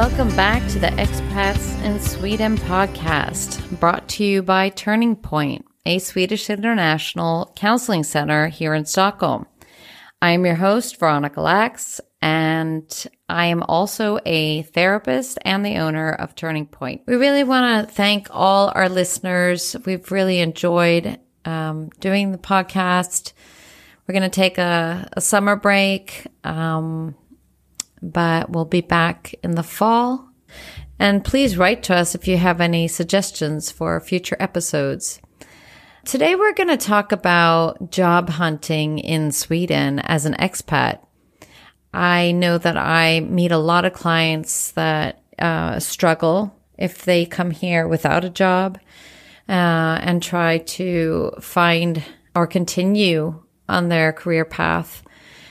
welcome back to the Expats in Sweden podcast, brought to you by Turning Point, a Swedish international counseling center here in Stockholm. I am your host, Veronica Lax, and I am also a therapist and the owner of Turning Point. We really want to thank all our listeners. We've really enjoyed um, doing the podcast. We're going to take a, a, summer break, um, but we'll be back in the fall. And please write to us if you have any suggestions for future episodes. Today, we're going to talk about job hunting in Sweden as an expat. I know that I meet a lot of clients that uh, struggle if they come here without a job uh, and try to find or continue on their career path.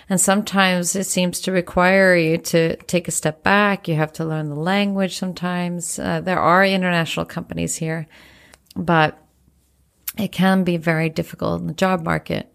And sometimes it seems to require you to take a step back. You have to learn the language sometimes. Uh, there are international companies here, but it can be very difficult in the job market.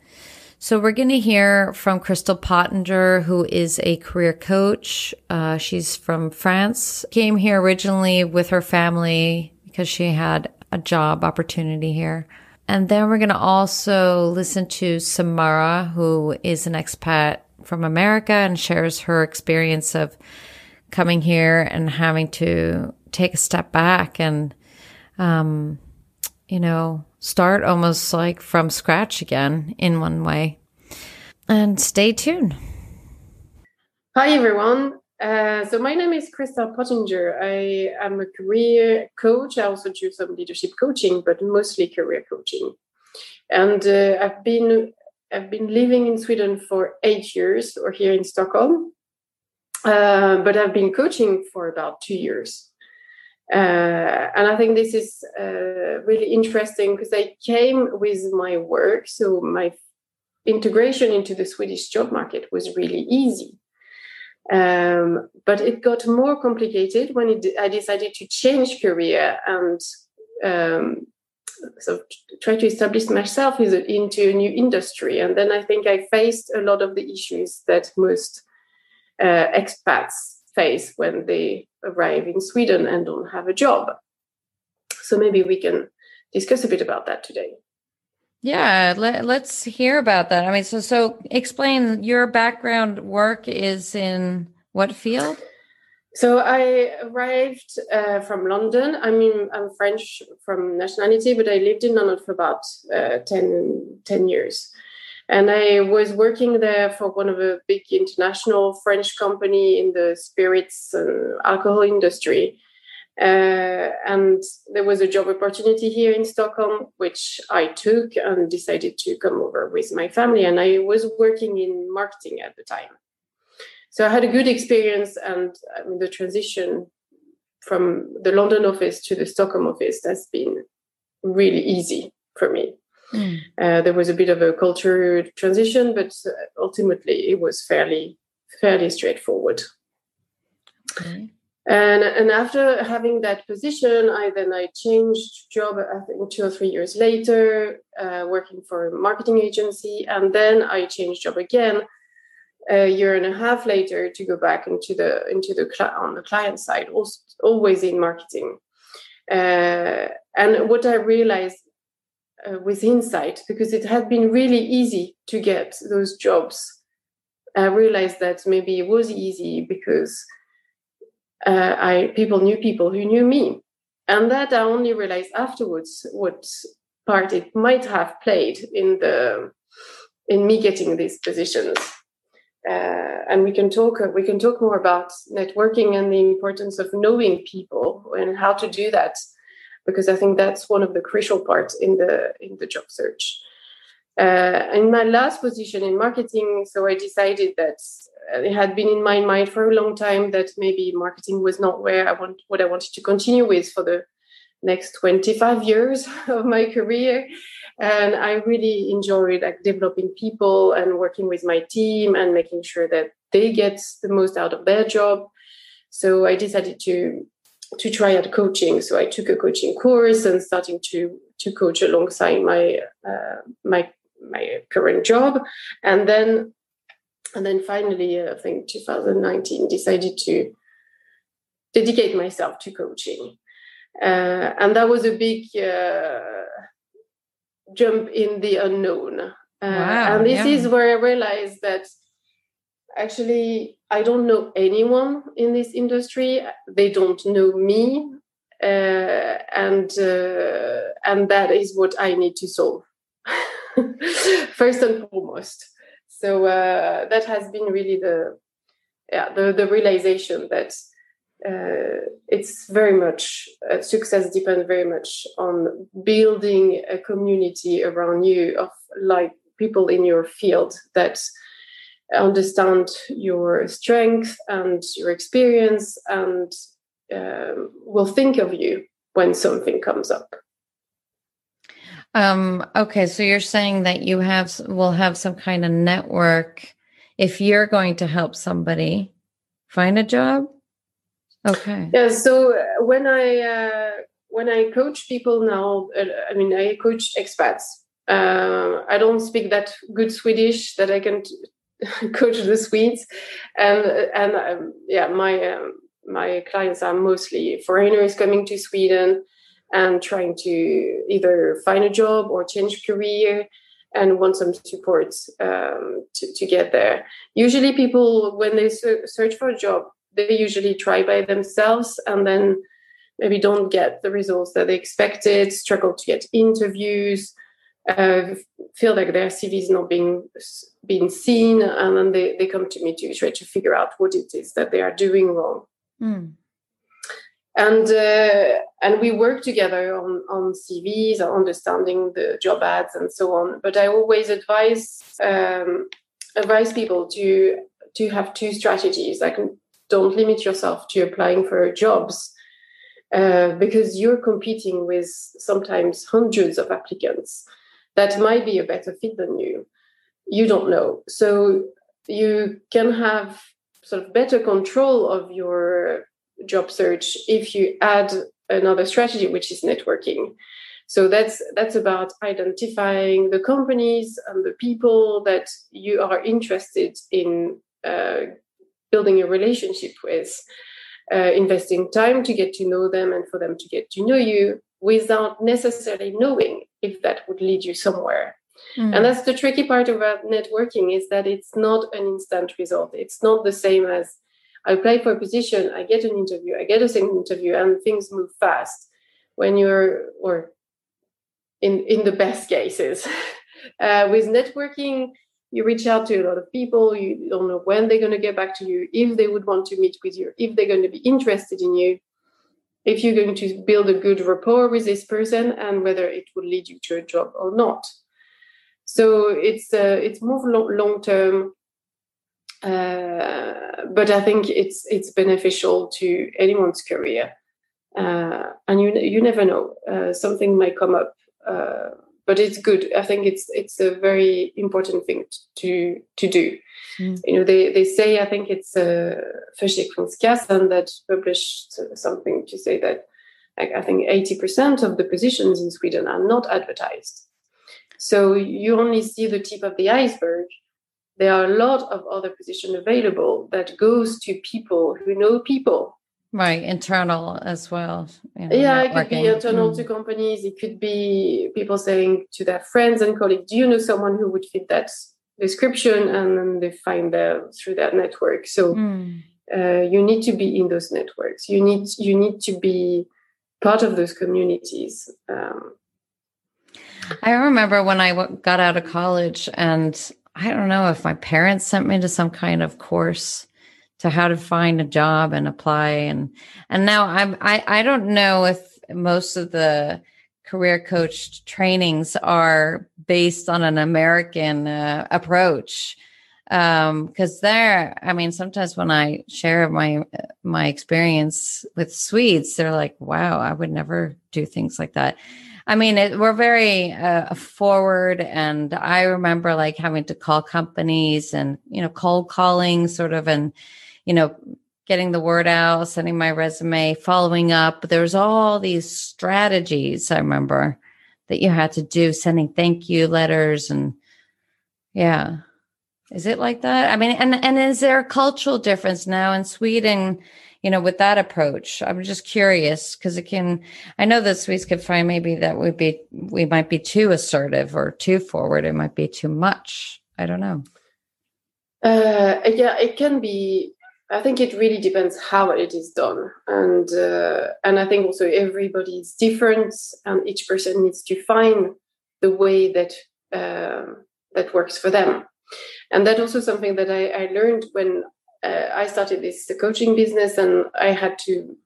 So we're going to hear from Crystal Pottinger, who is a career coach. Uh, she's from France, came here originally with her family because she had a job opportunity here. And then we're going to also listen to Samara, who is an expat from America and shares her experience of coming here and having to take a step back and, um, you know, start almost like from scratch again in one way. And stay tuned. Hi, everyone. Uh, so my name is Krista Pottinger. I am a career coach. I also do some leadership coaching, but mostly career coaching. And uh, I've been I've been living in Sweden for eight years, or here in Stockholm. Uh, but I've been coaching for about two years. Uh, and I think this is uh, really interesting because I came with my work, so my integration into the Swedish job market was really easy. Um, but it got more complicated when it, I decided to change career and um, so try to establish myself into a new industry. And then I think I faced a lot of the issues that most uh, expats face when they arrive in Sweden and don't have a job. So maybe we can discuss a bit about that today. Yeah, let, us hear about that. I mean, so so explain your background work is in what field? So I arrived uh, from London. I mean, I'm French from nationality, but I lived in London for about uh, 10, 10 years and I was working there for one of a big international French company in the spirits and alcohol industry. Uh, and there was a job opportunity here in Stockholm, which I took and decided to come over with my family. And I was working in marketing at the time. So I had a good experience, and I mean, the transition from the London office to the Stockholm office has been really easy for me. Mm. Uh, there was a bit of a culture transition, but ultimately it was fairly fairly straightforward. Okay. And and after having that position, I then I changed job. I think two or three years later, uh, working for a marketing agency, and then I changed job again a year and a half later to go back into the into the on the client side, also, always in marketing. Uh, and what I realized uh, with insight because it had been really easy to get those jobs. I realized that maybe it was easy because uh, I people knew people who knew me, and that I only realized afterwards what part it might have played in the in me getting these positions. Uh, and we can talk we can talk more about networking and the importance of knowing people and how to do that because I think that's one of the crucial parts in the in the job search. Uh, in my last position in marketing, so I decided that it had been in my mind for a long time that maybe marketing was not where I want what I wanted to continue with for the next 25 years of my career and i really enjoyed like developing people and working with my team and making sure that they get the most out of their job so i decided to to try out coaching. So I took a coaching course and starting to to coach alongside my uh, my my current job, and then and then finally, uh, I think 2019, decided to dedicate myself to coaching. Uh, and that was a big uh, jump in the unknown. Uh, wow, and this yeah. is where I realized that actually I don't know anyone in this industry. They don't know me, uh, and uh, and that is what I need to solve first and foremost. So uh, that has been really the yeah the the realization that uh, it's very much uh, success depends very much on building a community around you of like people in your field that understand your strength and your experience and um, will think of you when something comes up. Um, okay so you're saying that you have will have some kind of network if you're going to help somebody find a job Okay. Yeah. So uh, when I uh, when I coach people now, uh, I mean I coach expats. Uh, I don't speak that good Swedish that I can t- coach the Swedes, and and um, yeah, my um, my clients are mostly foreigners coming to Sweden and trying to either find a job or change career and want some support um, to, to get there. Usually, people when they search for a job, they usually try by themselves and then maybe don't get the results that they expected, struggle to get interviews, uh, feel like their CV is not being being seen, and then they, they come to me to try to figure out what it is that they are doing wrong. Mm. And uh, and we work together on on CVs, understanding the job ads and so on. But I always advise um, advise people to to have two strategies. Like don't limit yourself to applying for jobs uh, because you're competing with sometimes hundreds of applicants that might be a better fit than you. You don't know. So you can have sort of better control of your job search if you add another strategy, which is networking. So that's that's about identifying the companies and the people that you are interested in uh, building a relationship with, uh, investing time to get to know them and for them to get to know you without necessarily knowing if that would lead you somewhere. Mm. And that's the tricky part about networking is that it's not an instant result. It's not the same as I apply for a position, I get an interview, I get a second interview, and things move fast. When you're, or in in the best cases, uh, with networking, you reach out to a lot of people you don't know when they're going to get back to you if they would want to meet with you if they're going to be interested in you if you're going to build a good rapport with this person and whether it will lead you to a job or not. So it's uh, it's more long term uh, but I think it's it's beneficial to anyone's career, uh, and you you never know uh, something might come up uh, but it's good. I think it's it's a very important thing to to do. Mm. You know, they, they say I think it's uh, Försäkringskassan that published something to say that like, I think eighty percent of the positions in Sweden are not advertised. So you only see the tip of the iceberg. There are a lot of other positions available that goes to people who know people Right, internal as well. You know, yeah, networking. it could be internal mm. to companies. It could be people saying to their friends and colleagues, "Do you know someone who would fit that description?" And then they find them through that network. So mm. uh, you need to be in those networks. You need you need to be part of those communities. Um, I remember when I got out of college, and I don't know if my parents sent me to some kind of course to how to find a job and apply. And and now I'm I I don't know if most of the career coach trainings are based on an American uh, approach. Um because there i mean sometimes when i share my my experience with swedes they're like wow i would never do things like that. I mean it, we're very uh, forward and i remember like having to call companies and you know cold calling sort of and you know, getting the word out, sending my resume, following up. There's all these strategies I remember that you had to do, sending thank you letters and yeah. Is it like that? I mean, and and is there a cultural difference now in Sweden? You know, with that approach, I'm just curious because it can. I know that Swedes could find maybe that would be we might be too assertive or too forward. It might be too much. I don't know. Uh, yeah, it can be. I think it really depends how it is done, and uh, and I think also everybody is different, and each person needs to find the way that um, that works for them. And that also something that I, I learned when uh, I started this coaching business, and I had to,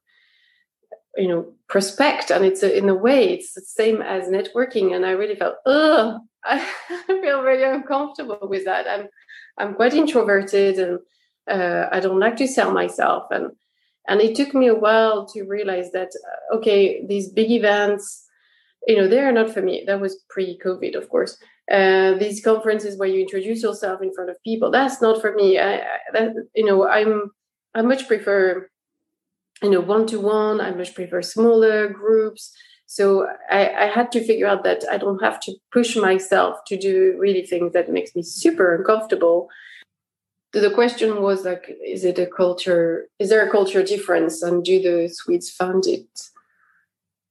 you know, prospect. And it's a, in a way, it's the same as networking. And I really felt, oh, I feel very uncomfortable with that. I'm I'm quite introverted, and uh, I don't like to sell myself. And and it took me a while to realize that uh, okay, these big events you know they are not for me. That was pre-covid of course. Uh, these conferences where you introduce yourself in front of people that's not for me. I, I, that, you know i'm i much prefer you know one-to-one. I much prefer smaller groups. So I, I had to figure out that i don't have to push myself to do really things that makes me super uncomfortable the question was like is it a culture is there a culture difference and do the swedes find it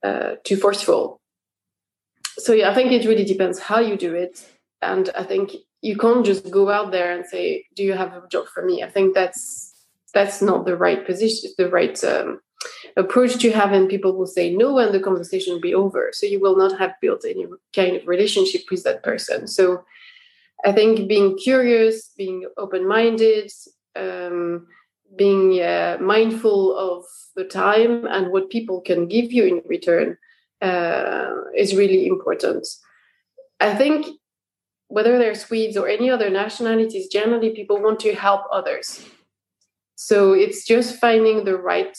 uh, too forceful so yeah, I think it really depends how you do it, and I think you can't just go out there and say, "Do you have a job for me?" I think that's that's not the right position, the right um, approach to have, and people will say no, and the conversation will be over. So you will not have built any kind of relationship with that person. So I think being curious, being open-minded, um, being uh, mindful of the time and what people can give you in return uh, is really important. I think whether they're Swedes or any other nationalities, generally people want to help others. So it's just finding the right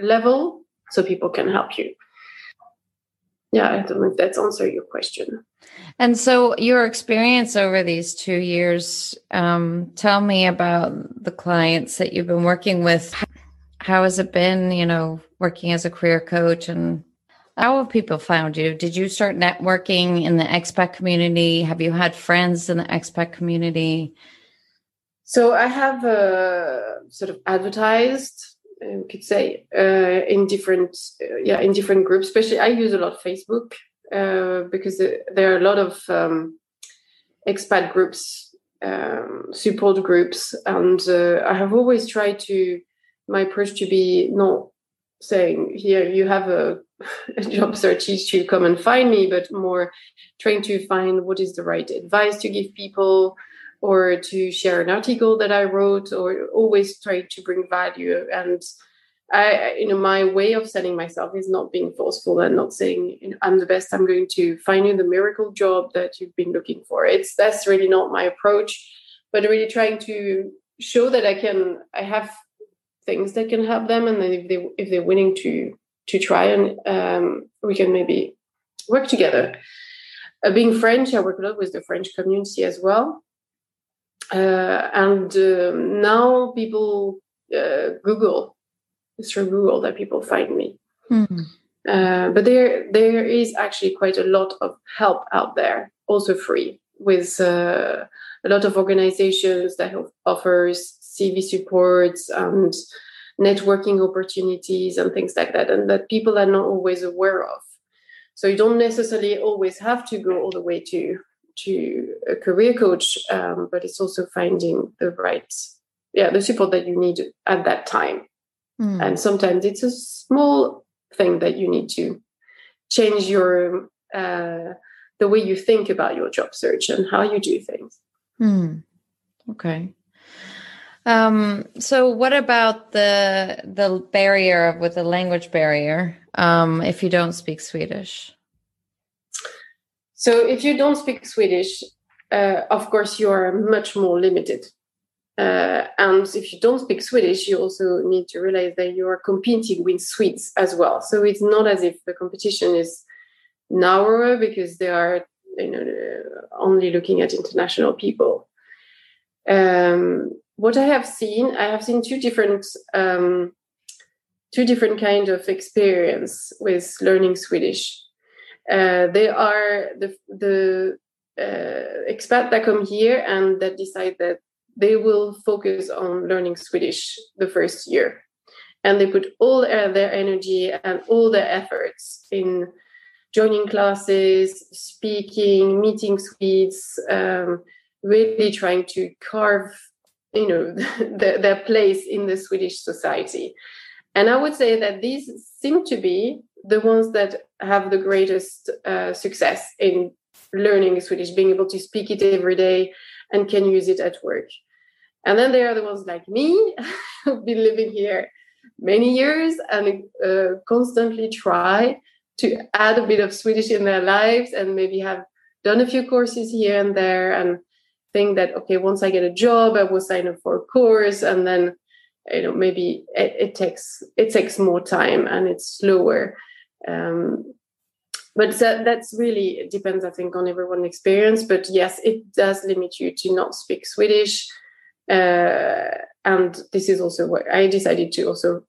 level so people can help you. Yeah, I don't know if that's answer your question. And so your experience over these two years, um, tell me about the clients that you've been working with. How has it been, you know, working as a career coach and how have people found you? Did you start networking in the expat community? Have you had friends in the expat community? So I have uh, sort of advertised, uh, could say, uh, in different, uh, yeah, in different groups. Especially, I use a lot Facebook because there are a lot of um, expat groups, um, support groups, and I have always tried to my approach to be not saying here you have a job search to come and find me, but more trying to find what is the right advice to give people or to share an article that I wrote or always try to bring value. And I, you know, my way of selling myself is not being forceful and not saying, you know, I'm the best, I'm going to find you the miracle job that you've been looking for. It's that's really not my approach, but really trying to show that I can, I have things that can help them. And then if they, if they're willing to to try and um, we can maybe work together. Uh, being French, I work a lot with the French community as well. Uh, and um, now people uh, Google, it's through Google that people find me. Mm-hmm. but there, there is actually quite a lot of help out there, also free, with uh, a lot of organizations that offers CV supports and networking opportunities and things like that, and that people are not always aware of. So you don't necessarily always have to go all the way to to a career coach, um, but it's also finding the right, yeah, the support that you need at that time. Mm. And sometimes it's a small thing that you need to change your uh, the way you think about your job search and how you do things. Mm. Okay. Um, so what about the the barrier with the language barrier um, if you don't speak Swedish? So if you don't speak Swedish, uh, of course you are much more limited. Uh, and if you don't speak Swedish, you also need to realize that you are competing with Swedes as well. So it's not as if the competition is narrower because they are you know only looking at international people. Um, what I have seen, I have seen two different um, two different kind of experience with learning Swedish. Uh, they are the the uh, expat that come here and that decide that they will focus on learning Swedish the first year. And they put all their energy and all their efforts in joining classes, speaking, meeting Swedes, um, really trying to carve, you know, their, their place in the Swedish society. And I would say that these seem to be the ones that have the greatest uh, success in learning Swedish, being able to speak it every day and can use it at work. And then there are the ones like me who've been living here many years and uh, constantly try to add a bit of Swedish in their lives and maybe have done a few courses here and there and think that okay once I get a job I will sign up for a course and then you know maybe it, it takes it takes more time and it's slower um, but that, that's really depends i think on everyone's experience but yes it does limit you to not speak swedish. Uh, and this is also what i decided to also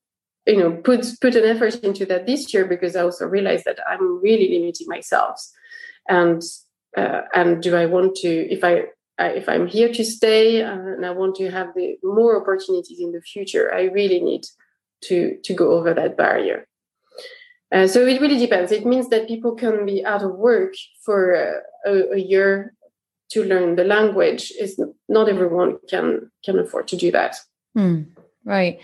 you know put put an effort into that this year because i also realized that i'm really limiting myself. And uh, and do i want to if i if i'm here to stay uh, and i want to have the more opportunities in the future i really need to to go over that barrier uh, so it really depends. It means that people can be out of work for uh, a, a, year to learn the language. Is not everyone can can afford to do that. Hmm. Right.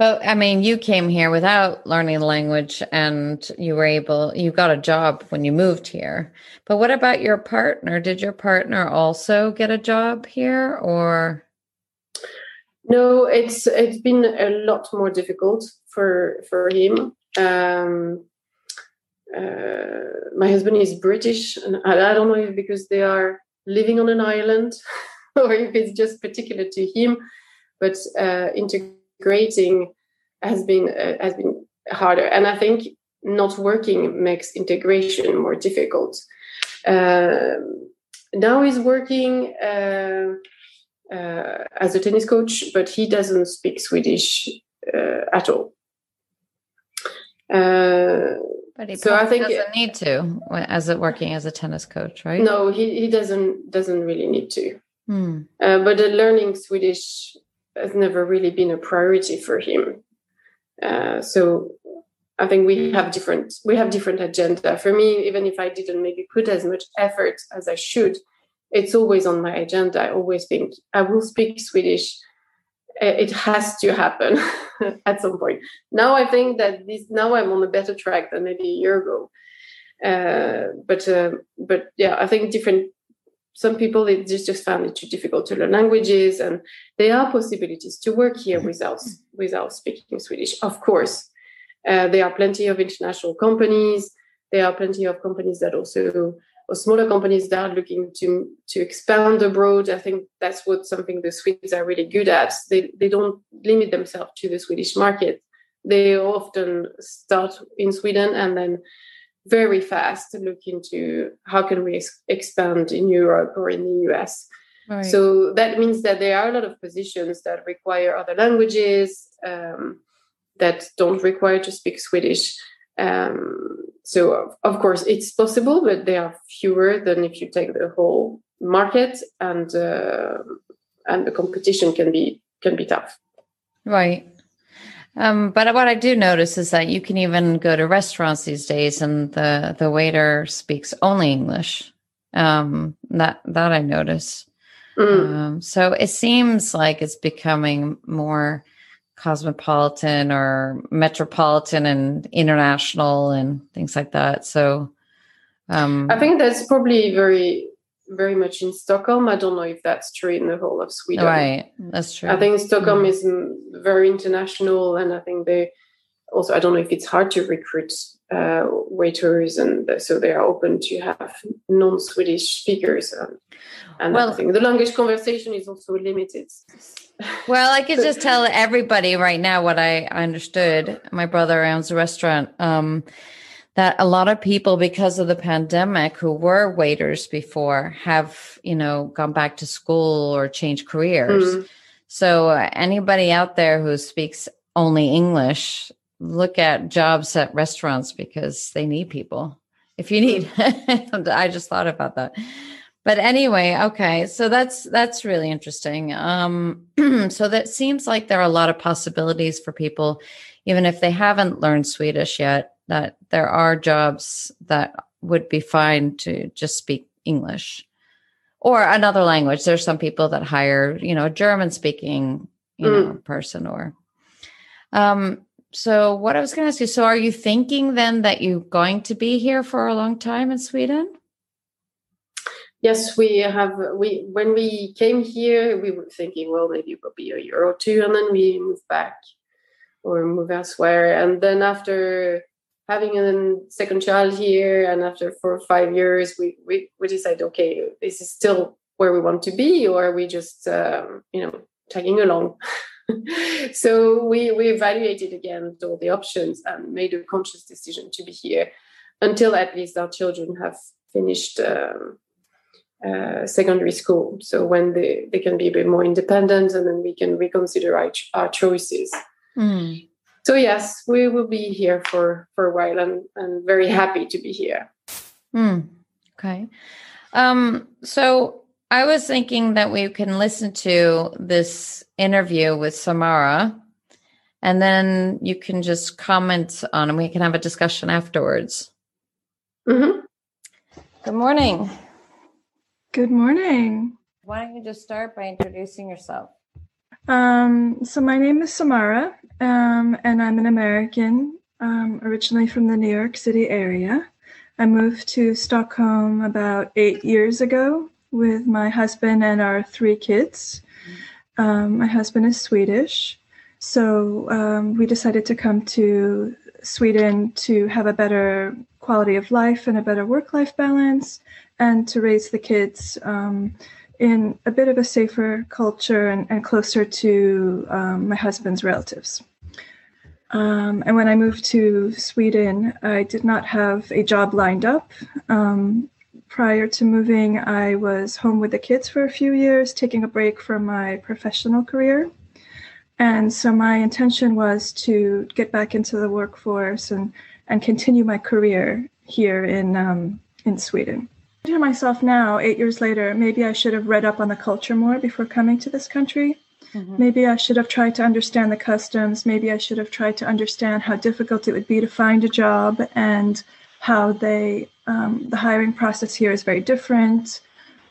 But I mean, you came here without learning the language and you were able, you got a job when you moved here. But what about your partner? Did your partner also get a job here or? No, it's it's been a lot more difficult for for him. Um, uh, my husband is British, and I, I don't know if because they are living on an island or if it's just particular to him. But uh, integrating has been uh, has been harder, and I think not working makes integration more difficult. Um, now he's working uh, uh, as a tennis coach, but he doesn't speak Swedish at all. But he so I think he doesn't need to as it working as a tennis coach, right? No, he, he doesn't doesn't really need to. Hmm. Uh, but learning Swedish has never really been a priority for him. Uh, so I think we have different we have different agenda. For me, even if I didn't maybe put as much effort as I should, it's always on my agenda. I always think I will speak Swedish it has to happen at some point. Now I think that this now I'm on a better track than maybe a year ago. Uh, but uh, but yeah, I think different. Some people they just just found it too difficult to learn languages, and there are possibilities to work here without without speaking Swedish. Of course, uh, there are plenty of international companies. There are plenty of companies that also or smaller companies that are looking to to expand abroad. I think that's what something the Swedes are really good at. They they don't limit themselves to the Swedish market. They often start in Sweden and then very fast look into how can we expand in Europe or in the US. Right. So that means that there are a lot of positions that require other languages um, that don't require to speak Swedish. Um, so of course it's possible, but they are fewer than if you take the whole market, and uh, and the competition can be can be tough. Right. Um, but what I do notice is that you can even go to restaurants these days, and the the waiter speaks only English. Um, that that I notice. Mm. Um, so it seems like it's becoming more cosmopolitan or metropolitan and international and things like that. So um, I think that's probably very very much in Stockholm. I don't know if that's true in the whole of Sweden. Right, that's true. I think Stockholm mm. is very international, and I think they also. I don't know if it's hard to recruit uh, waiters, and so they are open to have non-Swedish speakers. Um, and well, I the language conversation is also limited. Well, I could just tell everybody right now what I understood. My brother owns a restaurant. Um, that a lot of people, because of the pandemic, who were waiters before, have you know gone back to school or changed careers. Mm-hmm. So uh, anybody out there who speaks only English, look at jobs at restaurants because they need people. If you need, I just thought about that. but anyway, okay. So that's that's really interesting. Um, so that seems like there are a lot of possibilities for people, even if they haven't learned Swedish yet. That there are jobs that would be fine to just speak English or another language. There's some people that hire, you know, a German speaking, you mm. know, person or. Um, so what I was going to ask you, so are you thinking then that you're going to be here for a long time in Sweden? Yes, we have. We when we came here, we were thinking, well, maybe it will be a year or two, and then we move back or move elsewhere. And then after having a second child here, and after four or five years, we we we decide, okay, this is still where we want to be, or are we just um, you know tagging along? so we we evaluated again all the options and made a conscious decision to be here until at least our children have finished. Um, uh, secondary school. So when they, they can be a bit more independent and then we can reconsider our, our choices. Mm. So yes, we will be here for, for a while and, and very happy to be here. Mm. Okay. Um, so I was thinking that we can listen to this interview with Samara and then you can just comment on and we can have a discussion afterwards. Mm-hmm. Good morning. Good morning. Why don't you just start by introducing yourself? Um, so, my name is Samara, um, and I'm an American, um, originally from the New York City area. I moved to Stockholm about eight years ago with my husband and our three kids. Um, my husband is Swedish, so um, we decided to come to Sweden to have a better quality of life and a better work life balance and to raise the kids um, in a bit of a safer culture and, and closer to um, my husband's relatives. Um, and when I moved to Sweden, I did not have a job lined up. Prior to moving, I was home with the kids for a few years, taking a break from my professional career. And so my intention was to get back into the workforce and, and continue my career here in, um, in Sweden to myself now, eight years later, maybe I should have read up on the culture more before coming to this country. Mm-hmm. Maybe I should have tried to understand the customs. Maybe I should have tried to understand how difficult it would be to find a job and how they um, the hiring process here is very different.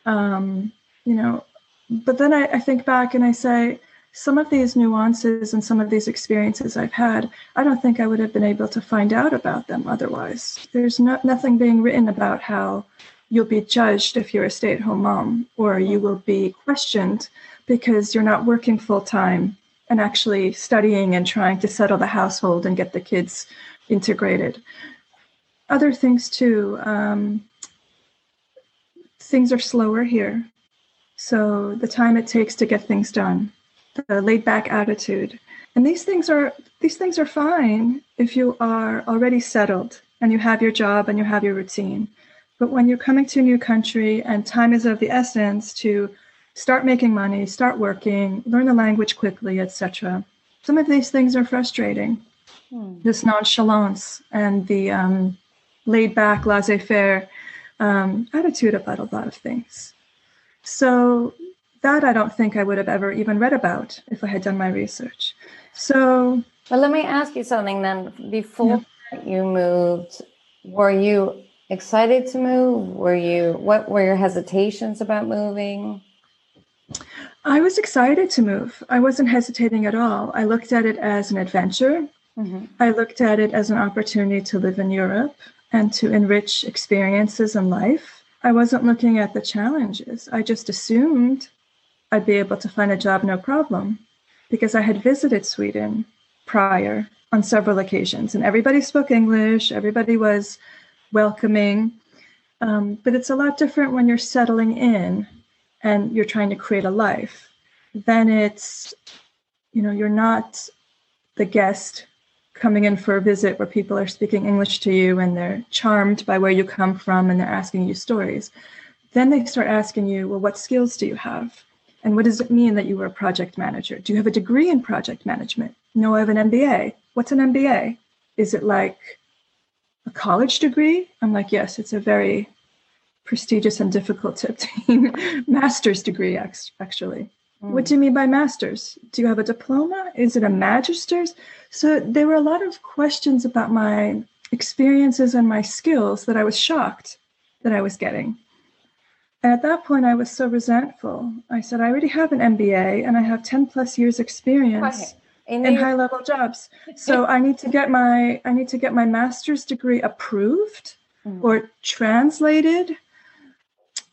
Um, you know, but then I, I think back and I say some of these nuances and some of these experiences I've had, I don't think I would have been able to find out about them otherwise. There's no, nothing being written about how you'll be judged if you're a stay at home mom, or you will be questioned because you're not working full time and actually studying and trying to settle the household and get the kids integrated. Other things too, um, things are slower here. So the time it takes to get things done, the laid back attitude. And these things are these things are fine if you are already settled and you have your job and you have your routine. But when you're coming to a new country and time is of the essence to start making money, start working, learn the language quickly, etc., some of these things are frustrating. Hmm. This nonchalance and the um, laid back, laissez faire um, attitude about a lot of things. So, that I don't think I would have ever even read about if I had done my research. So, well, let me ask you something then. Before yeah. you moved, were you excited to move? Were you what were your hesitations about moving? I was excited to move. I wasn't hesitating at all. I looked at it as an adventure. Mm-hmm. I looked at it as an opportunity to live in Europe and to enrich experiences in life. I wasn't looking at the challenges. I just assumed I'd be able to find a job no problem because I had visited Sweden prior on several occasions and everybody spoke English. Everybody was welcoming. Um, but it's a lot different when you're settling in and you're trying to create a life. Then it's, you know, you're not the guest coming in for a visit where people are speaking English to you and they're charmed by where you come from and they're asking you stories. Then they start asking you, well, what skills do you have? And what does it mean that you were a project manager? Do you have a degree in project management? No, I have an MBA. What's an MBA? Is it like a college degree? I'm like, yes, it's a very prestigious and difficult to obtain master's degree, actually. Mm. What do you mean by master's? Do you have a diploma? Is it a magister's? So there were a lot of questions about my experiences and my skills that I was shocked that I was getting. And at that point, I was so resentful. I said, I already have an MBA and I have 10 plus years experience in, in high level jobs. So I need to get my I need to get my master's degree approved mm. or translated.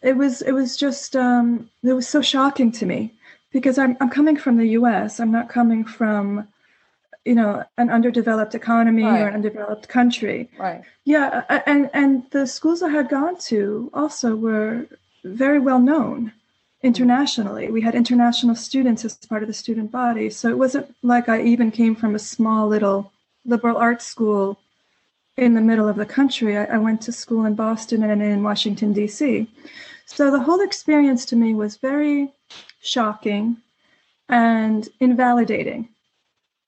It was it was just um, it was so shocking to me because I'm I'm coming from the US. I'm not coming from you know an underdeveloped economy right. or an undeveloped country. Right. Yeah and and the schools i had gone to also were very well known internationally. We had international students as part of the student body. So it wasn't like i even came from a small little liberal arts school in the middle of the country. I, I went to school in boston and in washington d.c so the whole experience to me was very shocking and invalidating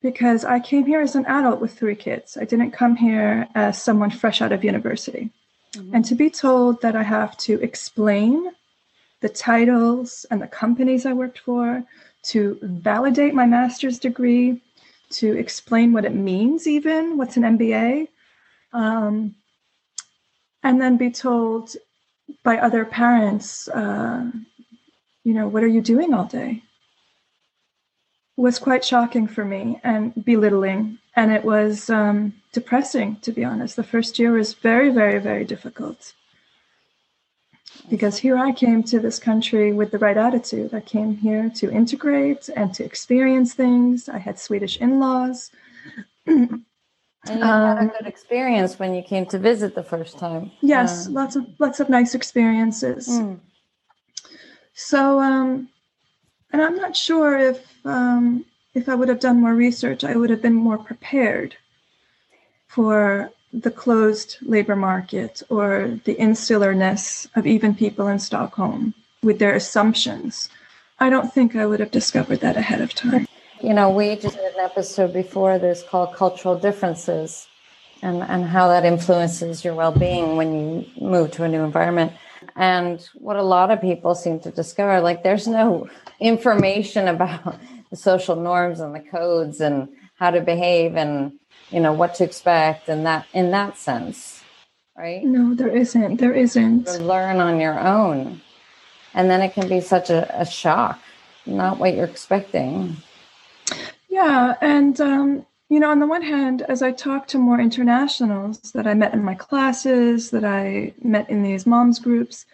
because I came here as an adult with three kids. I didn't come here as someone fresh out of university. Mm-hmm. And to be told that I have to explain the titles and the companies I worked for, to validate my master's degree, to explain what it means, even what's an MBA, um, and then be told by other parents, uh, you know, what are you doing all day? was quite shocking for me and belittling. And it was um, depressing, to be honest. The first year was very, very, very difficult. Because here I came to this country with the right attitude. I came here to integrate and to experience things. I had Swedish in laws. and you had a um, good experience when you came to visit the first time. Yes, um, lots of lots of nice experiences. Mm. So um, and I'm not sure if um, if I would have done more research, I would have been more prepared for the closed labor market or the insularness of even people in Stockholm with their assumptions. I don't think I would have discovered that ahead of time. You know, we did an episode before this called Cultural Differences and, and how that influences your well being when you move to a new environment. And what a lot of people seem to discover, like there's no information about the social norms and the codes and how to behave and you know what to expect and that in that sense right? No there isn't. There isn't. Learn on your own. And then it can be such a, a shock not what you're expecting. Yeah and um, you know on the one hand as i talked to more internationals that i met in my classes that i met in these moms groups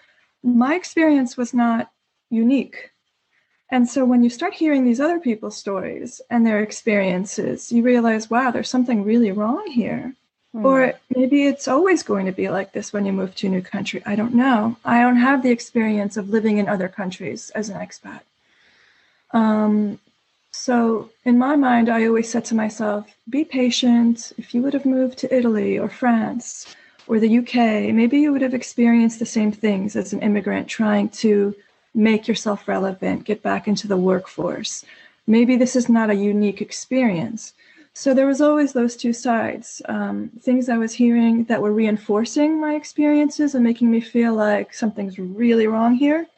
my experience was not unique. And so when you start hearing these other people's stories and their experiences you realize wow there's something really wrong here. Mm. or maybe it's always going to be like this when you move to a new country. I don't know. I don't have the experience of living in other countries as an expat. Um, so, in my mind, I always said to myself, be patient. If you would have moved to Italy or France or the UK, maybe you would have experienced the same things as an immigrant trying to make yourself relevant, get back into the workforce. Maybe this is not a unique experience. So there was always those two sides um, things I was hearing that were reinforcing my experiences and making me feel like something's really wrong here.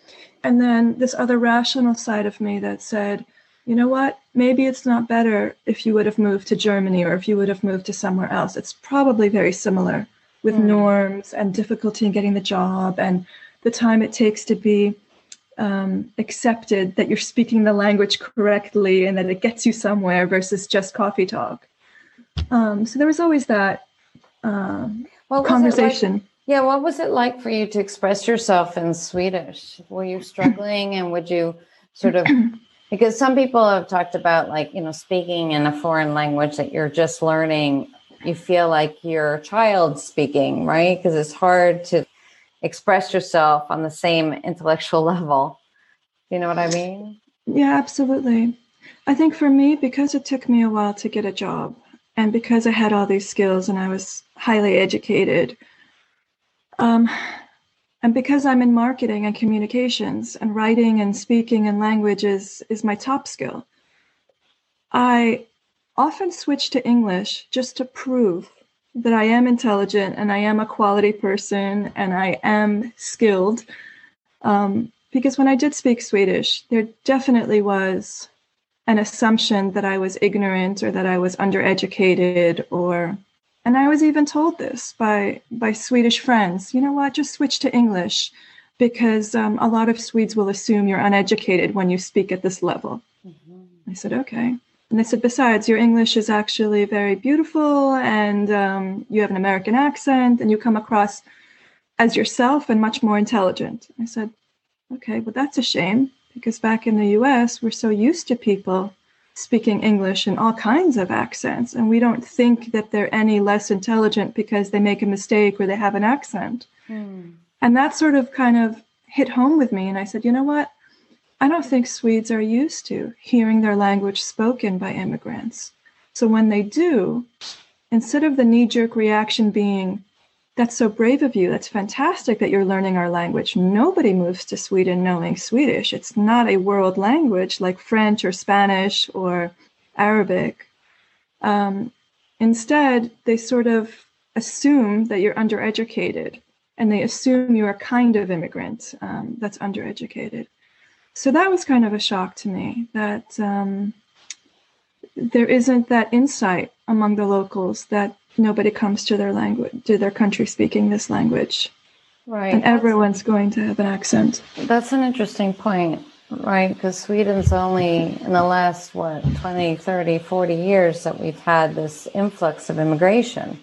And then this other rational side of me that said, you know what? Maybe it's not better if you would have moved to Germany or if you would have moved to somewhere else. It's probably very similar with mm. norms and difficulty in getting the job and the time it takes to be um, accepted that you're speaking the language correctly and that it gets you somewhere versus just coffee talk. Um, so there was always that um, conversation. Like, yeah, what was it like for you to express yourself in Swedish? Were you struggling and would you sort of because some people have talked about like you know speaking in a foreign language that you're just learning. You feel like you're a child speaking right? Because it's hard to express yourself on the same intellectual level. You know what i mean? Yeah absolutely. I think for me because it took me a while to get a job and because i had all these skills and i was highly educated um, and because I'm in marketing and communications and writing and speaking and language is, is my top skill, I often switch to English just to prove that I am intelligent and I am a quality person and I am skilled. Um, because when I did speak Swedish, there definitely was an assumption that I was ignorant or that I was undereducated or and I was even told this by by Swedish friends. You know what? Just switch to English because um, a lot of Swedes will assume you're uneducated when you speak at this level. Mm-hmm. I said, okay. And they said, besides, your English is actually very beautiful and um, you have an American accent and you come across as yourself and much more intelligent. I said, okay, well, that's a shame because back in the US, we're so used to people speaking English in all kinds of accents, and we don't think that they're any less intelligent because they make a mistake or they have an accent. Mm. And that sort of kind of hit home with me. And I said, you know what? I don't think Swedes are used to hearing their language spoken by immigrants. So when they do, instead of the knee jerk reaction being, that's so brave of you, that's fantastic that you're learning our language. Nobody moves to Sweden knowing Swedish. It's not a world language like French or Spanish or Arabic. Um, instead, they sort of assume that you're undereducated and they assume you're a kind of immigrant um, that's undereducated so that was kind of a shock to me that um, there isn't that insight among the locals that nobody comes to their language to their country speaking this language. Right. And everyone's going to have an accent. That's an interesting point right? Because sweden's only in the last what 20 30 40 years that we've had this influx of immigration.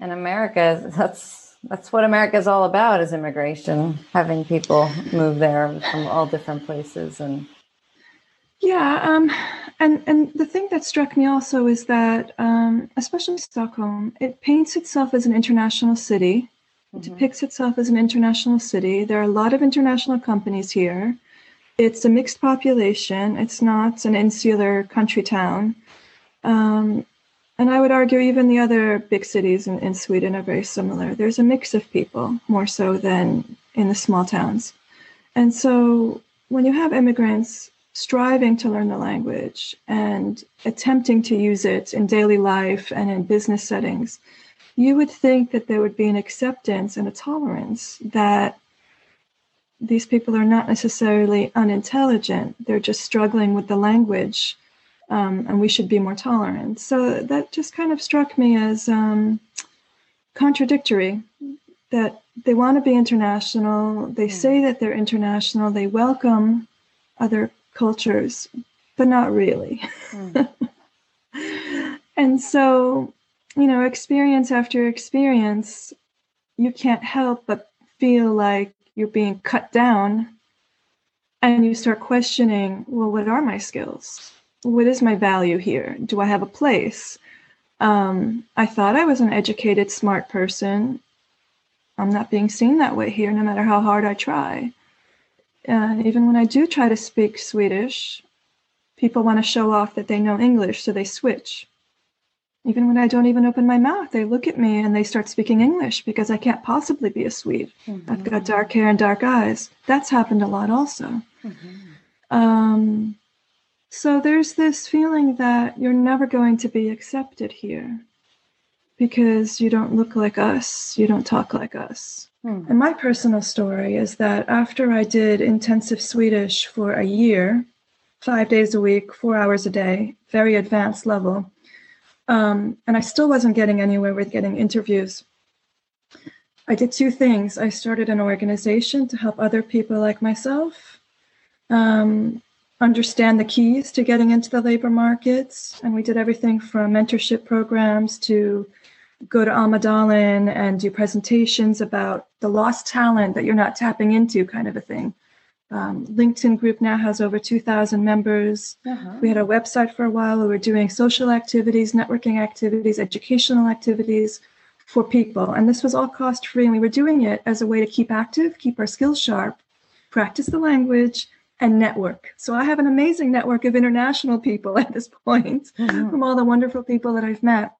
And america that's that's what America is all about is immigration, having people move there from all different places and yeah, um, and and the thing that struck me also is that, um, especially Stockholm, it paints itself as an international city. It mm-hmm. depicts itself as an international city. There are a lot of international companies here. It's a mixed population. It's not an insular country town. Um, and I would argue even the other big cities in, in Sweden are very similar. There's a mix of people more so than in the small towns. And so when you have immigrants striving to learn the language and attempting to use it in daily life and in business settings, you would think that there would be an acceptance and a tolerance that these people are not necessarily unintelligent, they're just struggling with the language um, and we should be more tolerant. So that just kind of struck me as um, contradictory that they want to be international, they mm. say that they're international, they welcome other cultures, but not really. Mm. and so, you know, experience after experience, you can't help but feel like you're being cut down and you start questioning well what are my skills what is my value here? Do I have a place? Um, I thought I was an educated, smart person. I'm not being seen that way here, no matter how hard I try. And even when I do try to speak Swedish, people want to show off that they know English, so they switch. Even when I don't even open my mouth, they look at me and they start speaking English because I can't possibly be a Swede. Mm-hmm. I've got dark hair and dark eyes. That's happened a lot also. Mm-hmm. Um, so there's this feeling that you're never going to be accepted here because you don't look like us, you don't talk like us. Hmm. And my personal story is that after I did intensive Swedish for a year, five days a week, four hours a day, very advanced level, um, and I still wasn't getting anywhere with getting interviews. I did two things. I started an organization to help other people like myself. Um, understand the keys to getting into the labor markets. And we did everything from mentorship programs to go to Almedalen and do presentations about the lost talent that you're not tapping into, kind of a thing. Um, LinkedIn group now has over 2,000 members. Uh-huh. We had a website for a while. We were doing social activities, networking activities, educational activities for people. And this was all cost free. And we were doing it as a way to keep active, keep our skills sharp, practice the language, and network. So I have an amazing network of international people at this point mm-hmm. from all the wonderful people that I've met.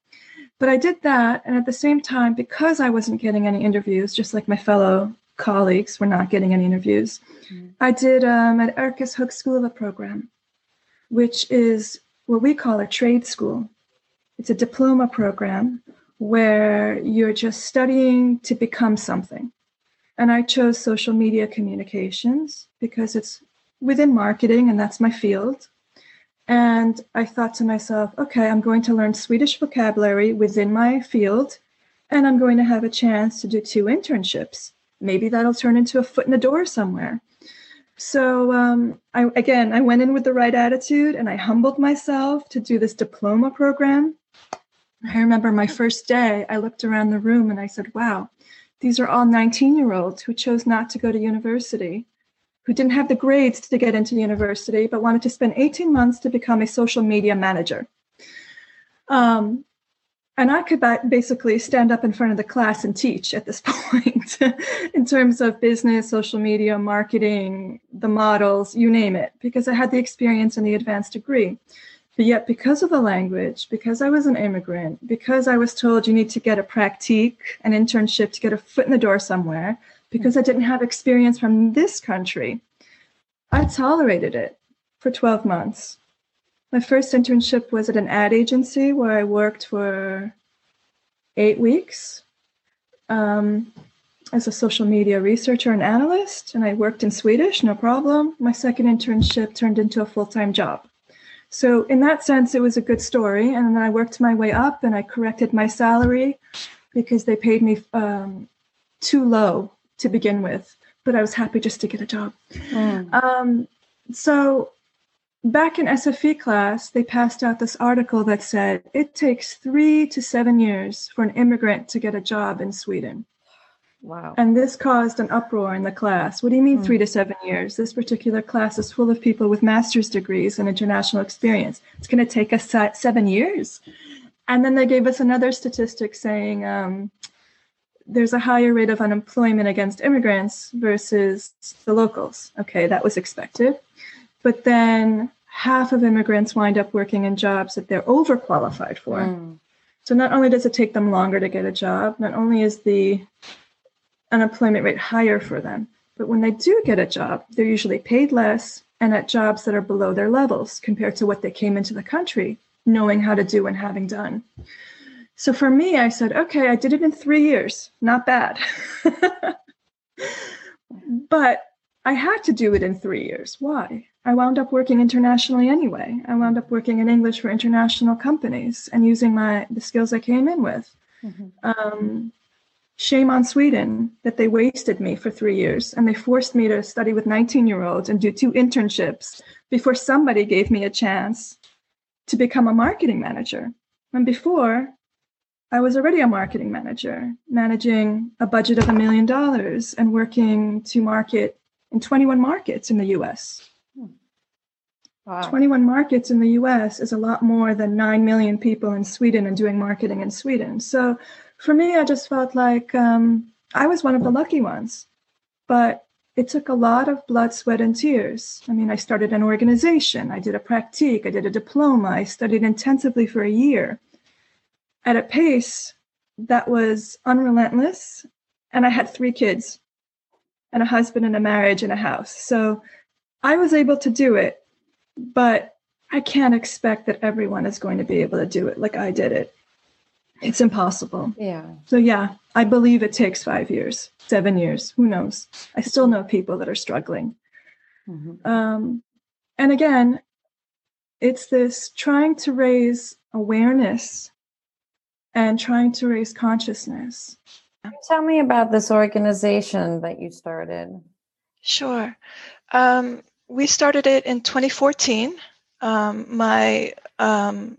But I did that. And at the same time, because I wasn't getting any interviews, just like my fellow colleagues were not getting any interviews, mm-hmm. I did um, at Yrkeshögskola program, which is what we call a trade school. It's a diploma program where you're just studying to become something. And I chose social media communications because it's within marketing and that's my field. And I thought to myself, okay, I'm going to learn Swedish vocabulary within my field, and I'm going to have a chance to do two internships. Maybe that'll turn into a foot in the door somewhere. So um, I, again, I went in with the right attitude and I humbled myself to do this diploma program. I remember my first day, I looked around the room and I said, wow, these are all 19 year olds who chose not to go to university who didn't have the grades to get into university, but wanted to spend 18 months to become a social media manager. Um, and I could basically stand up in front of the class and teach at this point in terms of business, social media, marketing, the models, you name it, because I had the experience and the advanced degree. But yet, because of the language, because I was an immigrant, because I was told you need to get a praktik, an internship to get a foot in the door somewhere, because I didn't have experience from this country, I tolerated it for 12 months. My first internship was at an ad agency where I worked for eight weeks um, as a social media researcher and analyst, and I worked in Swedish, no problem. My second internship turned into a full time job. So, in that sense, it was a good story. And then I worked my way up and I corrected my salary because they paid me um, too low to begin with, but I was happy just to get a job. Mm. Um, so back in SFI class, they passed out this article that said it takes three to seven years for an immigrant to get a job in Sweden. Wow. And this caused an uproar in the class. What do you mean mm. three to seven years? This particular class is full of people with master's degrees and international experience. It's going to take us seven years. And then they gave us another statistic saying um, there's a higher rate of unemployment against immigrants versus the locals. Okay, that was expected. But then half of immigrants wind up working in jobs that they're overqualified for. Mm. So not only does it take them longer to get a job, not only is the unemployment rate higher for them, but when they do get a job, they're usually paid less and at jobs that are below their levels compared to what they came into the country knowing how to do and having done. So for me, I said, okay, I did it in three years. Not bad. but I had to do it in three years. Why? I wound up working internationally anyway. I wound up working in English for international companies and using my the skills I came in with. Mm-hmm. Um, shame on Sweden that they wasted me for three years and they forced me to study with 19 year olds and do two internships before somebody gave me a chance to become a marketing manager. And before, I was already a marketing manager, managing a budget of a million dollars and working to market in 21 markets in the US. Wow. 21 markets in the US is a lot more than 9 million people in Sweden and doing marketing in Sweden. So for me, I just felt like um, I was one of the lucky ones. But it took a lot of blood, sweat, and tears. I mean, I started an organization, I did a praktik, I did a diploma, I studied intensively for a year at a pace that was unrelentless. And I had three kids and a husband and a marriage and a house. So I was able to do it, but I can't expect that everyone is going to be able to do it like I did it. It's impossible. Yeah. So, yeah, I believe it takes five years, seven years, who knows? I still know people that are struggling. Mm-hmm. Um, and again, it's this trying to raise awareness and trying to raise consciousness. Tell me about this organization that you started. Sure. Um, we started it in 2014. Um, my um,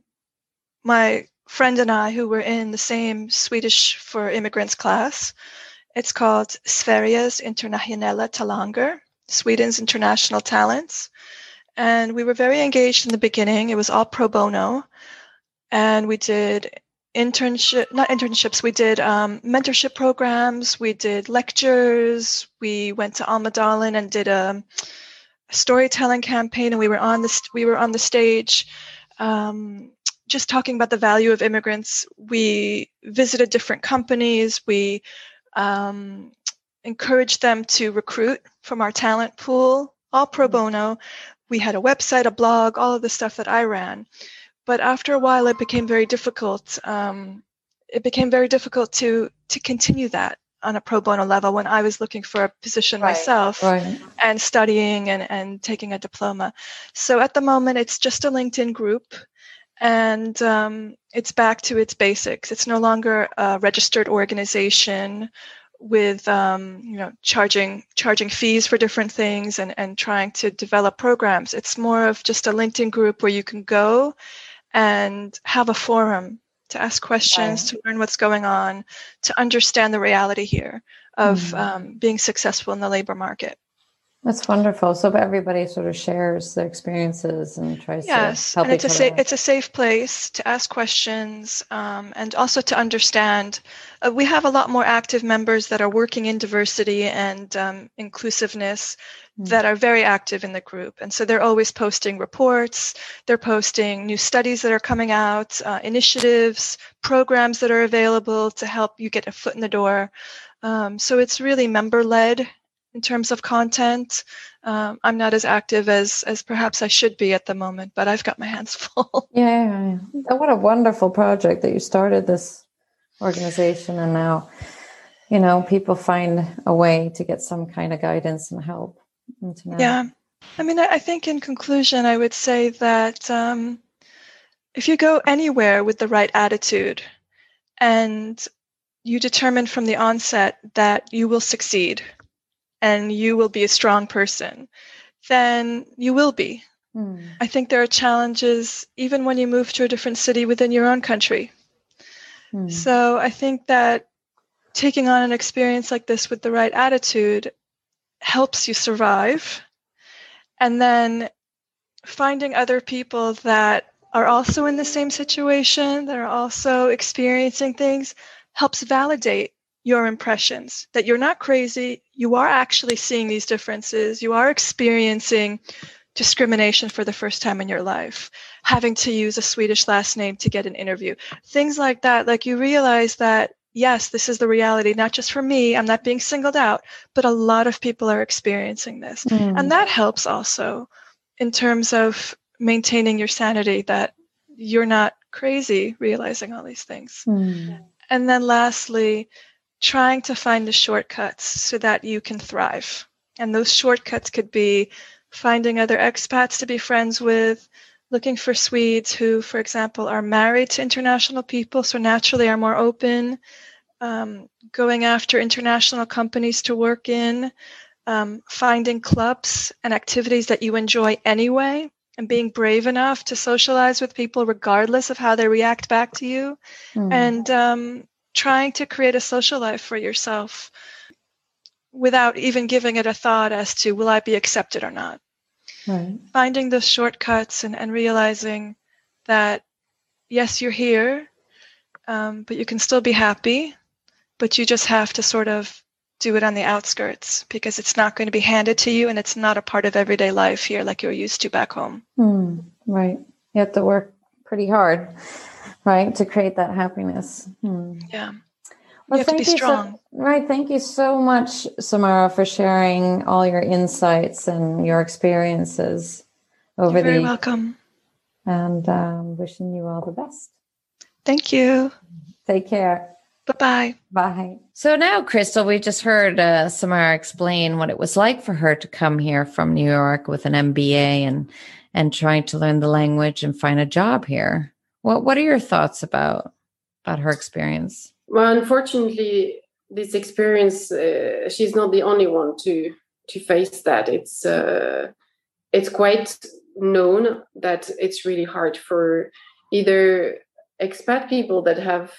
my friend and I, who were in the same Swedish for immigrants class, it's called Sveriges internationella talanger, Sweden's international talents, and we were very engaged in the beginning. It was all pro bono, and we did internship not internships we did um, mentorship programs we did lectures we went to alma almedalen and did a, storytelling campaign and we were on the we were on the stage um, just talking about the value of immigrants. We visited different companies. We um, encouraged them to recruit from our talent pool all pro mm-hmm. bono. We had a website a blog all of the stuff that i ran but after a while, it became very difficult. Um, it became very difficult to to continue that on a pro bono level when I was looking for a position right. myself right. and studying and, and taking a diploma. So at the moment, it's just a LinkedIn group and um, it's back to its basics. It's no longer a registered organization with um, you know charging charging fees for different things and, and trying to develop programs. It's more of just a LinkedIn group where you can go and have a forum to ask questions, to learn what's going on, to understand the reality here of mm-hmm. um, being successful in the labor market. That's wonderful. So everybody sort of shares their experiences and tries yes, to help and it's a sa- it's a safe place to ask questions um, and also to understand. Uh, we have a lot more active members that are working in diversity and um, inclusiveness mm. that are very active in the group, and so they're always posting reports. They're posting new studies that are coming out, uh, initiatives, programs that are available to help you get a foot in the door. Um, so it's really member led in terms of content. Um, I'm not as active as as perhaps I should be at the moment, but I've got my hands full. Yeah, what a wonderful project that you started this organization, and now you know people find a way to get some kind of guidance and help. Yeah, I mean, I think in conclusion, I would say that um, if you go anywhere with the right attitude and you determine from the onset that you will succeed and you will be a strong person, then you will be. Mm. I think there are challenges even when you move to a different city within your own country. Mm. So I think that taking on an experience like this with the right attitude helps you survive. And then finding other people that are also in the same situation, that are also experiencing things, helps validate your impressions that you're not crazy, you are actually seeing these differences, you are experiencing discrimination for the first time in your life, having to use a Swedish last name to get an interview, things like that. Like you realize that, yes, this is the reality, not just for me, I'm not being singled out, but a lot of people are experiencing this. Mm. And that helps also in terms of maintaining your sanity that you're not crazy realizing all these things. Mm. And then lastly, trying to find the shortcuts so that you can thrive. And those shortcuts could be finding other expats to be friends with, looking for Swedes who, for example, are married to international people, so naturally are more open, um, going after international companies to work in, um, finding clubs and activities that you enjoy anyway, and being brave enough to socialize with people regardless of how they react back to you, mm. and um, trying to create a social life for yourself without even giving it a thought as to will I be accepted or not. Right. Finding those shortcuts and, and realizing that yes, you're here, um, but you can still be happy, but you just have to sort of do it on the outskirts because it's not going to be handed to you and it's not a part of everyday life here like you're used to back home. Mm, right. You have to work pretty hard right to create that happiness hmm. yeah well, you have to be strong. So, right. Thank you so much, Samara, for sharing all your insights and your experiences over You're very the. welcome. And um, wishing you all the best. Thank you. Take care. Bye-bye. Bye. So now, Crystal, we just heard uh, Samara explain what it was like for her to come here from New York with an MBA and and trying to learn the language and find a job here. What What are your thoughts about about her experience? Well, unfortunately, this experience, uh, she's not the only one to to face that. It's uh, it's quite known that it's really hard for either expat people that have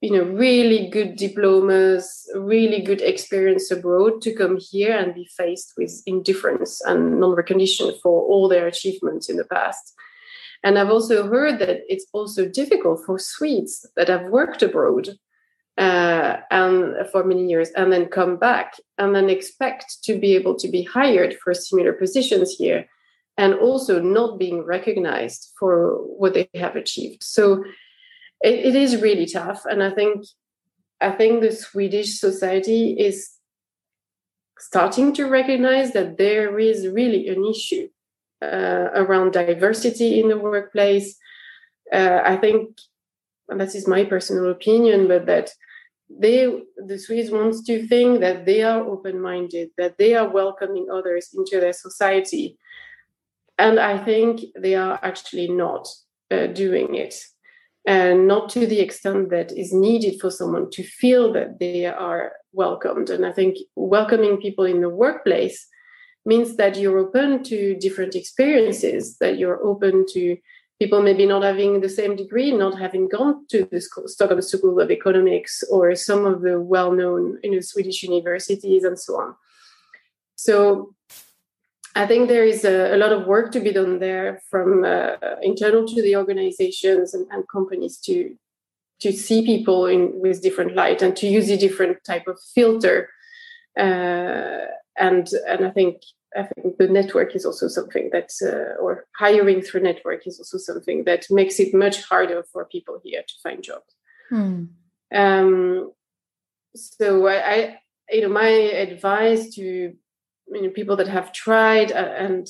you know really good diplomas really good experience abroad to come here and be faced with indifference and non-recognition for all their achievements in the past and I've also heard that it's also difficult for Swedes that have worked abroad uh, and for many years and then come back and then expect to be able to be hired for similar positions here and also not being recognized for what they have achieved. So it, it is really tough. And I think I think the Swedish society is starting to recognize that there is really an issue uh, around diversity in the workplace. Uh, I think that is my personal opinion, but that they the Swiss wants to think that they are open-minded, that they are welcoming others into their society, and I think they are actually not uh, doing it, and not to the extent that is needed for someone to feel that they are welcomed. And I think welcoming people in the workplace means that you're open to different experiences, that you're open to people maybe not having the same degree, not having gone to the school, Stockholm School of Economics or some of the well-known you know, Swedish universities and so on. So I think there is a, a lot of work to be done there from uh, internal to the organizations and, and, companies to to see people in with different light and to use a different type of filter. Uh, and and I think I think the network is also something that, uh, or hiring through network is also something that makes it much harder for people here to find jobs. Hmm. Um, so I, I, you know, my advice to you know, people that have tried uh, and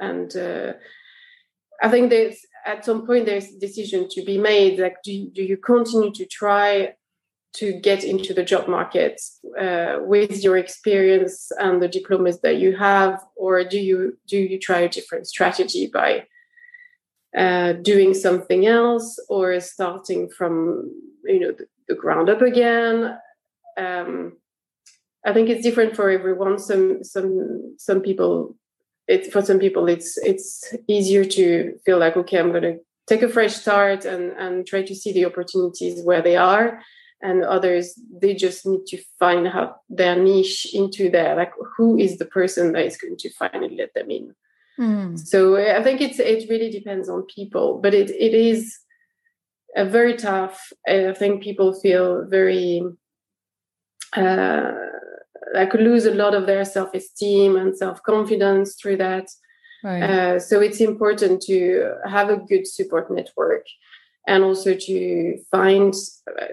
and uh, I think there's at some point there's a decision to be made. Like, do do you continue to try to get into the job market uh, with your experience and the diplomas that you have or do you do you try a different strategy by uh, doing something else or starting from you know the, the ground up again? Um, i think it's different for everyone. Some some some people it for some people it's it's easier to feel like okay i'm going to take a fresh start and and try to see the opportunities where they are and others they just need to find out their niche into there like who is the person that is going to finally let them in mm. so i think it's it really depends on people but it, it is a very tough i think people feel very uh, like lose a lot of their self-esteem and self-confidence through that right. uh, so it's important to have a good support network and also to find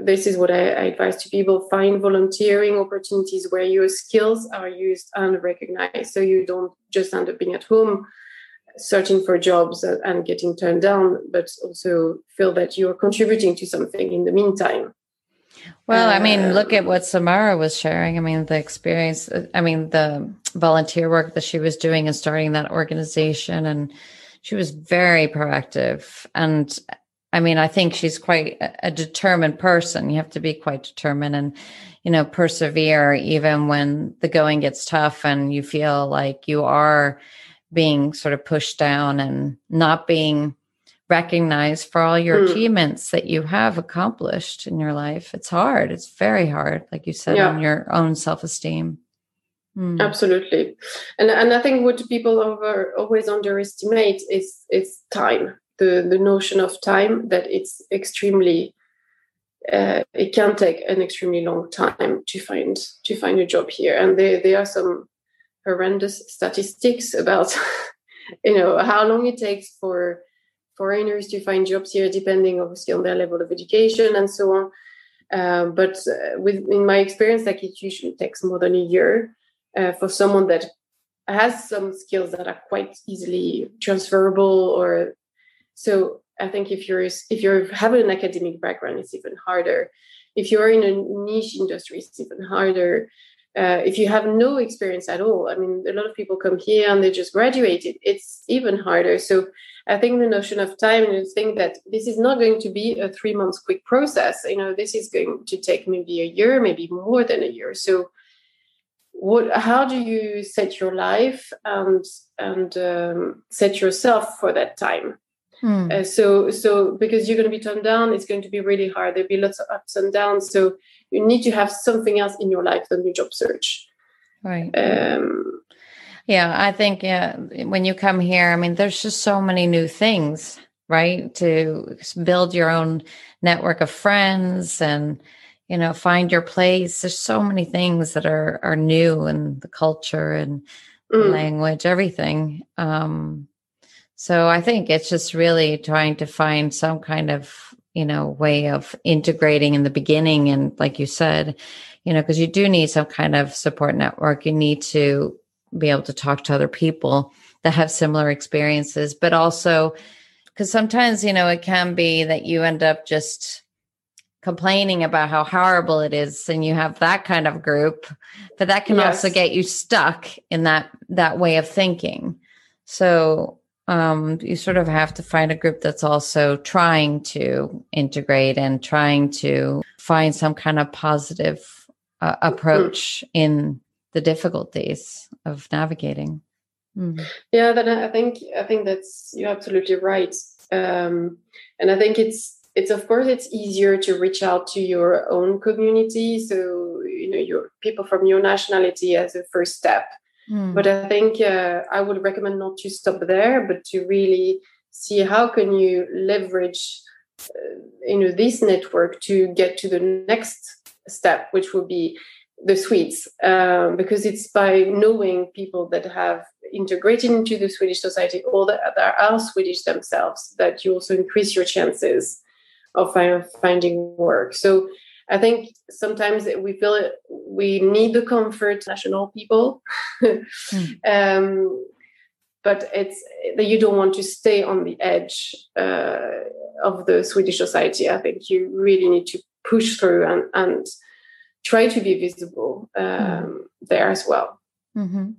this is what I, I, advise to people find volunteering opportunities where your skills are used and recognized so you don't just end up being at home searching for jobs and getting turned down but also feel that you're contributing to something in the meantime. Well i mean look um, at what samara was sharing. I mean the experience i mean the volunteer work that she was doing and starting that organization and she was very proactive. And I mean, I think she's quite a determined person. You have to be quite determined and, you know, persevere even when the going gets tough and you feel like you are being sort of pushed down and not being recognized for all your mm. achievements that you have accomplished in your life. It's hard. It's very hard, like you said, yeah. on your own self esteem. Mm. Absolutely, and and I think what people over always underestimate is is time the, the notion of time that it's extremely uh, it can take an extremely long time to find to find a job here. And there, there are some horrendous statistics about you know how long it takes for foreigners to find jobs here depending obviously on their level of education and so on. Um, but uh, with in my experience like it usually takes more than a year uh, for someone that has some skills that are quite easily transferable or so I think if you're if you have an academic background, it's even harder. If you're in a niche industry, it's even harder. Uh, if you have no experience at all, I mean, a lot of people come here and they just graduated. It's even harder. So I think the notion of time and think that this is not going to be a three months quick process. You know, this is going to take maybe a year, maybe more than a year. So what how do you set your life and and um, set yourself for that time Hmm. Uh, so, so because you're going to be turned down, it's going to be really hard. There'll be lots of ups and downs. So you need to have something else in your life than your job search. Right. Um, yeah, I think yeah. When you come here, I mean, there's just so many new things, right? To build your own network of friends and you know find your place. There's so many things that are are new in the culture and mm. language, everything. Um, so I think it's just really trying to find some kind of, you know, way of integrating in the beginning. And like you said, you know, because you do need some kind of support network. You need to be able to talk to other people that have similar experiences, but also because sometimes, you know, it can be that you end up just complaining about how horrible it is and you have that kind of group but that can yes. also get you stuck in that that way of thinking so um, you sort of have to find a group that's also trying to integrate and trying to find some kind of positive uh, approach mm. in the difficulties of navigating mm. yeah then i think i think that's you're absolutely right um, and i think it's it's of course it's easier to reach out to your own community so you know your people from your nationality as a first step mm. but i think uh, i would recommend not to stop there but to really see how can you leverage uh, you know this network to get to the next step which will be the Swedes, um, because it's by knowing people that have integrated into the Swedish society or that are Swedish themselves that you also increase your chances of finding work. So I think sometimes we feel it, we need the comfort national people, mm. um, but it's that you don't want to stay on the edge uh, of the Swedish society. I think you really need to push through and, and try to be visible um, mm. there as well. Mm-hmm.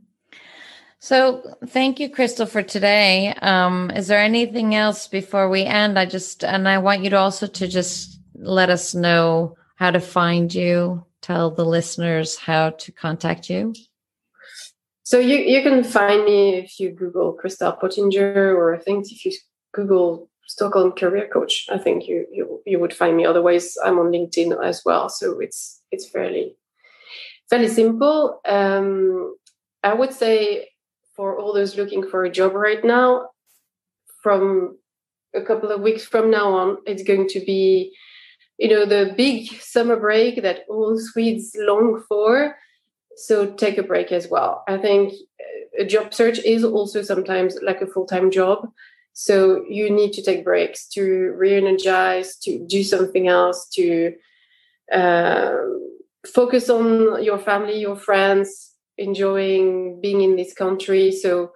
So thank you, Crystal, for today. Um, is there anything else before we end? I just, and I want you to also to just let us know how to find you, tell the listeners how to contact you. So you, you can find me if you Google Crystal Pottinger, or I think if you Google Stockholm career coach, I think you, you, you would find me. Otherwise I'm on LinkedIn as well. So it's, it's fairly, fairly simple. Um, I would say for all those looking for a job right now, from a couple of weeks from now on, it's going to be, you know, the big summer break that all Swedes long for. So take a break as well. I think a job search is also sometimes like a full time job. So you need to take breaks to re-energize, to do something else, to uh, focus on your family, your friends, enjoying being in this country. So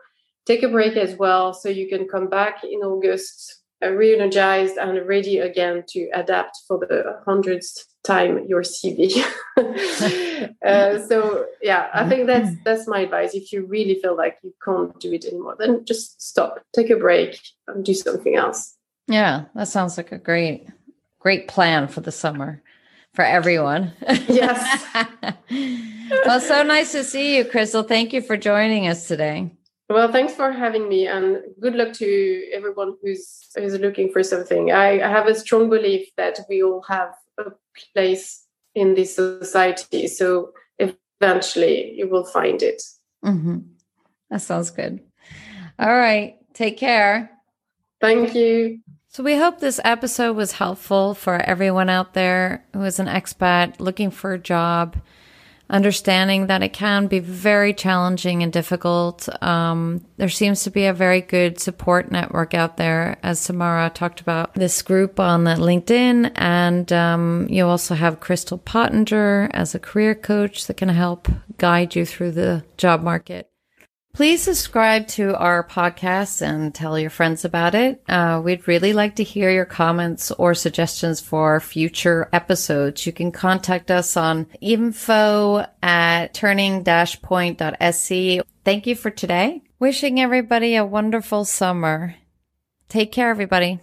take a break as well so you can come back in August re-energized and ready again to adapt for the hundredth time your CV. uh, so yeah, I think that's that's my advice. If you really feel like you can't do it anymore, then just stop, take a break, and do something else. Yeah, that sounds like a great great plan for the summer for everyone. Yes. well, so nice to see you, Crystal. Thank you for joining us today. Well, thanks for having me, and good luck to everyone who's who's looking for something. I, I have a strong belief that we all have a place in this society, so eventually you will find it. Mm-hmm. That sounds good. All right, take care. Thank you. So, we hope this episode was helpful for everyone out there who is an expat looking for a job, understanding that it can be very challenging and difficult. Um, there seems to be a very good support network out there, as Samara talked about this group on LinkedIn. And um, you also have Crystal Pottinger as a career coach that can help guide you through the job market. Please subscribe to our podcast and tell your friends about it. Uh, we'd really like to hear your comments or suggestions for future episodes. You can contact us on info at turning-point.se. Thank you for today. Wishing everybody a wonderful summer. Take care, everybody.